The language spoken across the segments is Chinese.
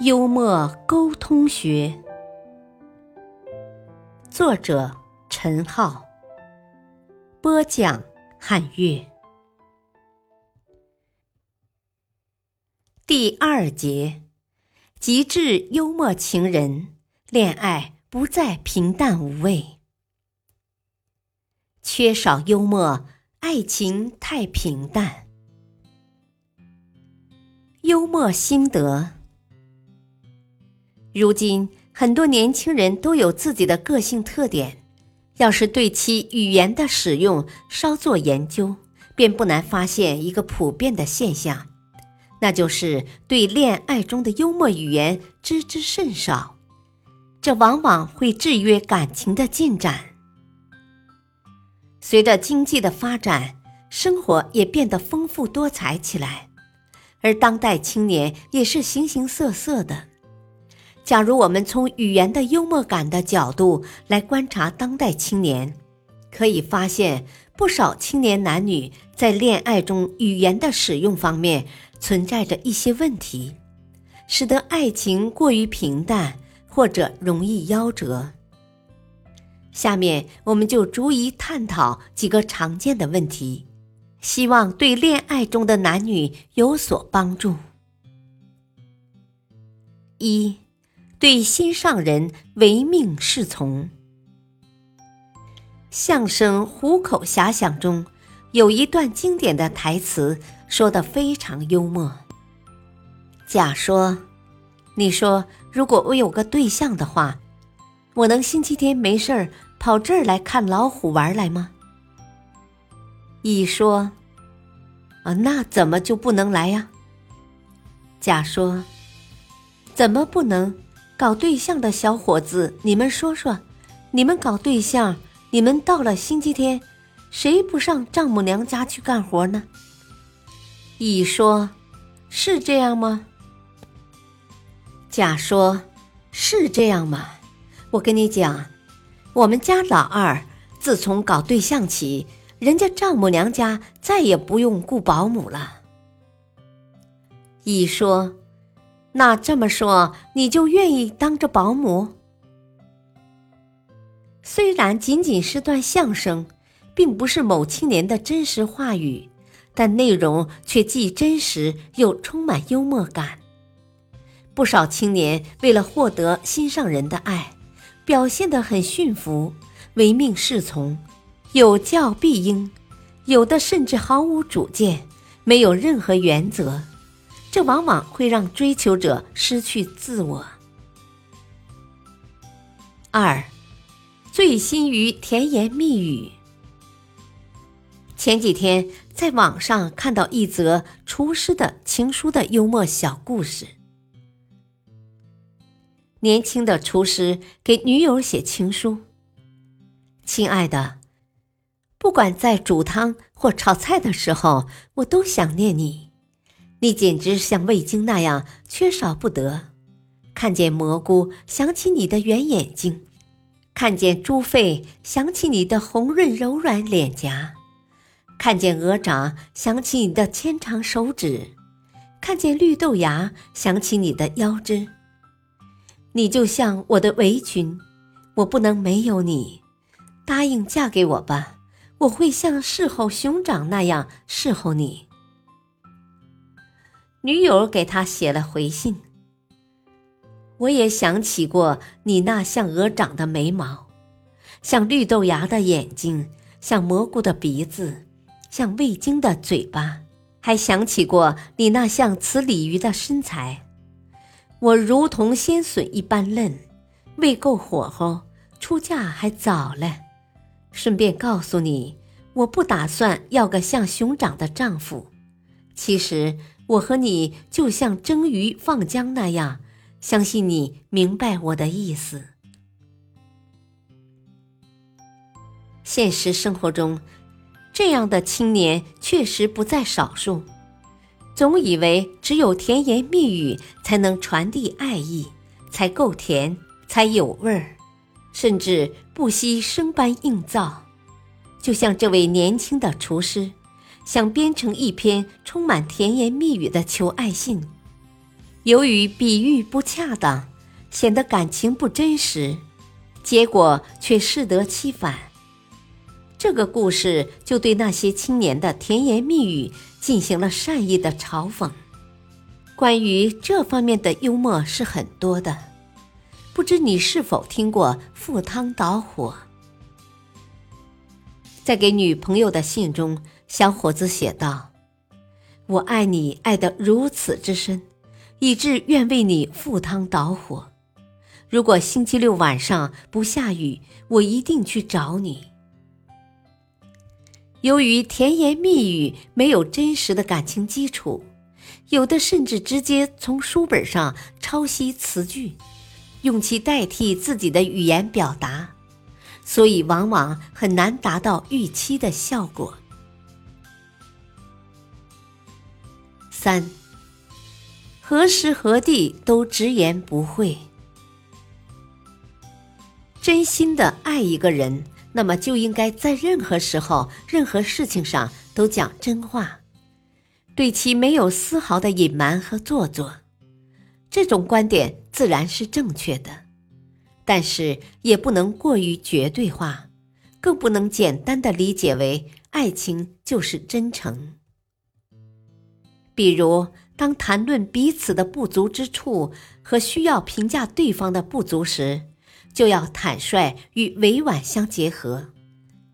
幽默沟通学，作者。陈浩播讲，汉乐第二节：极致幽默情人，恋爱不再平淡无味。缺少幽默，爱情太平淡。幽默心得：如今很多年轻人都有自己的个性特点。要是对其语言的使用稍作研究，便不难发现一个普遍的现象，那就是对恋爱中的幽默语言知之甚少。这往往会制约感情的进展。随着经济的发展，生活也变得丰富多彩起来，而当代青年也是形形色色的。假如我们从语言的幽默感的角度来观察当代青年，可以发现不少青年男女在恋爱中语言的使用方面存在着一些问题，使得爱情过于平淡或者容易夭折。下面我们就逐一探讨几个常见的问题，希望对恋爱中的男女有所帮助。一。对心上人唯命是从。相声《虎口遐想》中有一段经典的台词，说的非常幽默。甲说：“你说，如果我有个对象的话，我能星期天没事儿跑这儿来看老虎玩来吗？”乙说：“啊，那怎么就不能来呀？”甲说：“怎么不能？”搞对象的小伙子，你们说说，你们搞对象，你们到了星期天，谁不上丈母娘家去干活呢？乙说：“是这样吗？”甲说：“是这样吗？我跟你讲，我们家老二自从搞对象起，人家丈母娘家再也不用雇保姆了。”乙说。那这么说，你就愿意当着保姆？虽然仅仅是段相声，并不是某青年的真实话语，但内容却既真实又充满幽默感。不少青年为了获得心上人的爱，表现得很驯服、唯命是从、有教必应，有的甚至毫无主见，没有任何原则。这往往会让追求者失去自我。二，醉心于甜言蜜语。前几天在网上看到一则厨师的情书的幽默小故事。年轻的厨师给女友写情书：“亲爱的，不管在煮汤或炒菜的时候，我都想念你。”你简直像味精那样缺少不得。看见蘑菇，想起你的圆眼睛；看见猪肺，想起你的红润柔软脸颊；看见鹅掌，想起你的纤长手指；看见绿豆芽，想起你的腰肢。你就像我的围裙，我不能没有你。答应嫁给我吧，我会像侍候熊掌那样侍候你。女友给他写了回信。我也想起过你那像鹅掌的眉毛，像绿豆芽的眼睛，像蘑菇的鼻子，像味精的嘴巴，还想起过你那像雌鲤鱼的身材。我如同鲜笋一般嫩，未够火候，出嫁还早嘞。顺便告诉你，我不打算要个像熊掌的丈夫。其实。我和你就像蒸鱼放姜那样，相信你明白我的意思。现实生活中，这样的青年确实不在少数，总以为只有甜言蜜语才能传递爱意，才够甜，才有味儿，甚至不惜生搬硬造。就像这位年轻的厨师，想编成一篇充满甜言蜜语的求爱信。由于比喻不恰当，显得感情不真实，结果却适得其反。这个故事就对那些青年的甜言蜜语进行了善意的嘲讽。关于这方面的幽默是很多的，不知你是否听过“赴汤蹈火”？在给女朋友的信中，小伙子写道：“我爱你，爱得如此之深。”以致愿为你赴汤蹈火。如果星期六晚上不下雨，我一定去找你。由于甜言蜜语没有真实的感情基础，有的甚至直接从书本上抄袭词句，用其代替自己的语言表达，所以往往很难达到预期的效果。三。何时何地都直言不讳，真心的爱一个人，那么就应该在任何时候、任何事情上都讲真话，对其没有丝毫的隐瞒和做作。这种观点自然是正确的，但是也不能过于绝对化，更不能简单的理解为爱情就是真诚。比如。当谈论彼此的不足之处和需要评价对方的不足时，就要坦率与委婉相结合，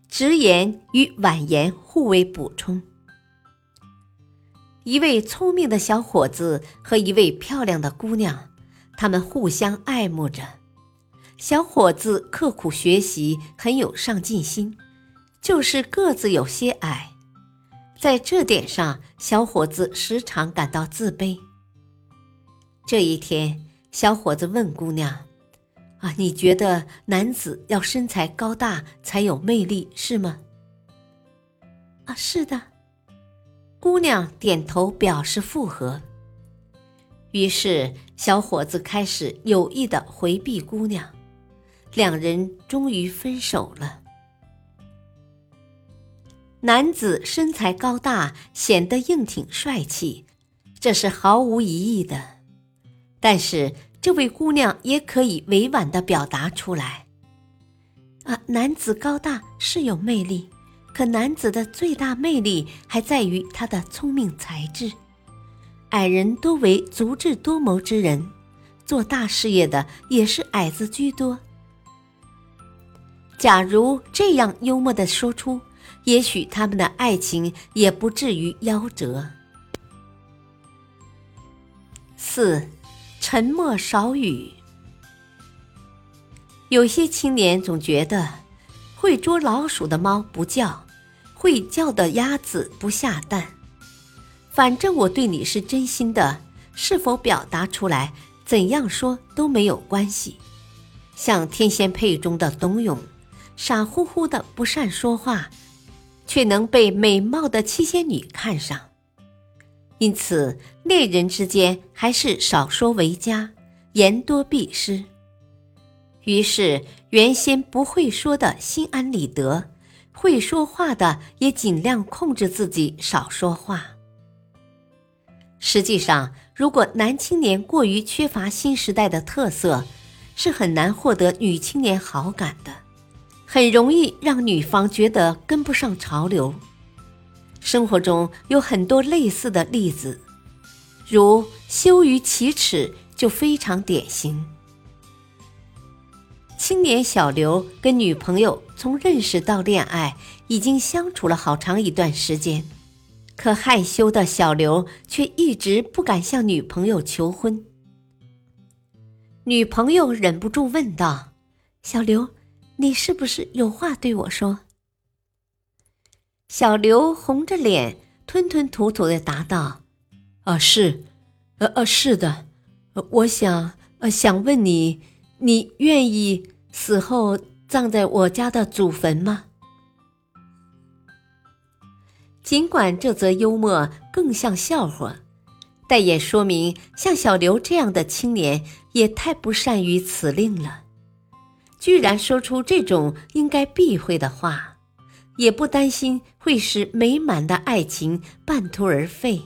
直言与婉言互为补充。一位聪明的小伙子和一位漂亮的姑娘，他们互相爱慕着。小伙子刻苦学习，很有上进心，就是个子有些矮。在这点上，小伙子时常感到自卑。这一天，小伙子问姑娘：“啊，你觉得男子要身材高大才有魅力，是吗？”“啊，是的。”姑娘点头表示附和。于是，小伙子开始有意的回避姑娘，两人终于分手了。男子身材高大，显得硬挺帅气，这是毫无疑义的。但是这位姑娘也可以委婉的表达出来：啊，男子高大是有魅力，可男子的最大魅力还在于他的聪明才智。矮人多为足智多谋之人，做大事业的也是矮子居多。假如这样幽默的说出。也许他们的爱情也不至于夭折。四，沉默少语。有些青年总觉得，会捉老鼠的猫不叫，会叫的鸭子不下蛋。反正我对你是真心的，是否表达出来，怎样说都没有关系。像《天仙配》中的董永，傻乎乎的不善说话。却能被美貌的七仙女看上，因此恋人之间还是少说为佳，言多必失。于是，原先不会说的心安理得，会说话的也尽量控制自己少说话。实际上，如果男青年过于缺乏新时代的特色，是很难获得女青年好感的。很容易让女方觉得跟不上潮流。生活中有很多类似的例子，如羞于启齿就非常典型。青年小刘跟女朋友从认识到恋爱已经相处了好长一段时间，可害羞的小刘却一直不敢向女朋友求婚。女朋友忍不住问道：“小刘。”你是不是有话对我说？小刘红着脸，吞吞吐吐的答道：“啊，是，呃呃，是的，我想呃，想问你，你愿意死后葬在我家的祖坟吗？尽管这则幽默更像笑话，但也说明像小刘这样的青年也太不善于辞令了，居然说出这种应该避讳的话，也不担心会使美满的爱情半途而废。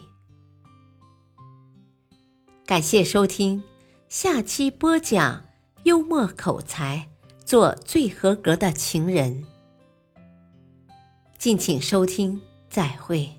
感谢收听，下期播讲幽默口才，做最合格的情人。敬请收听，再会。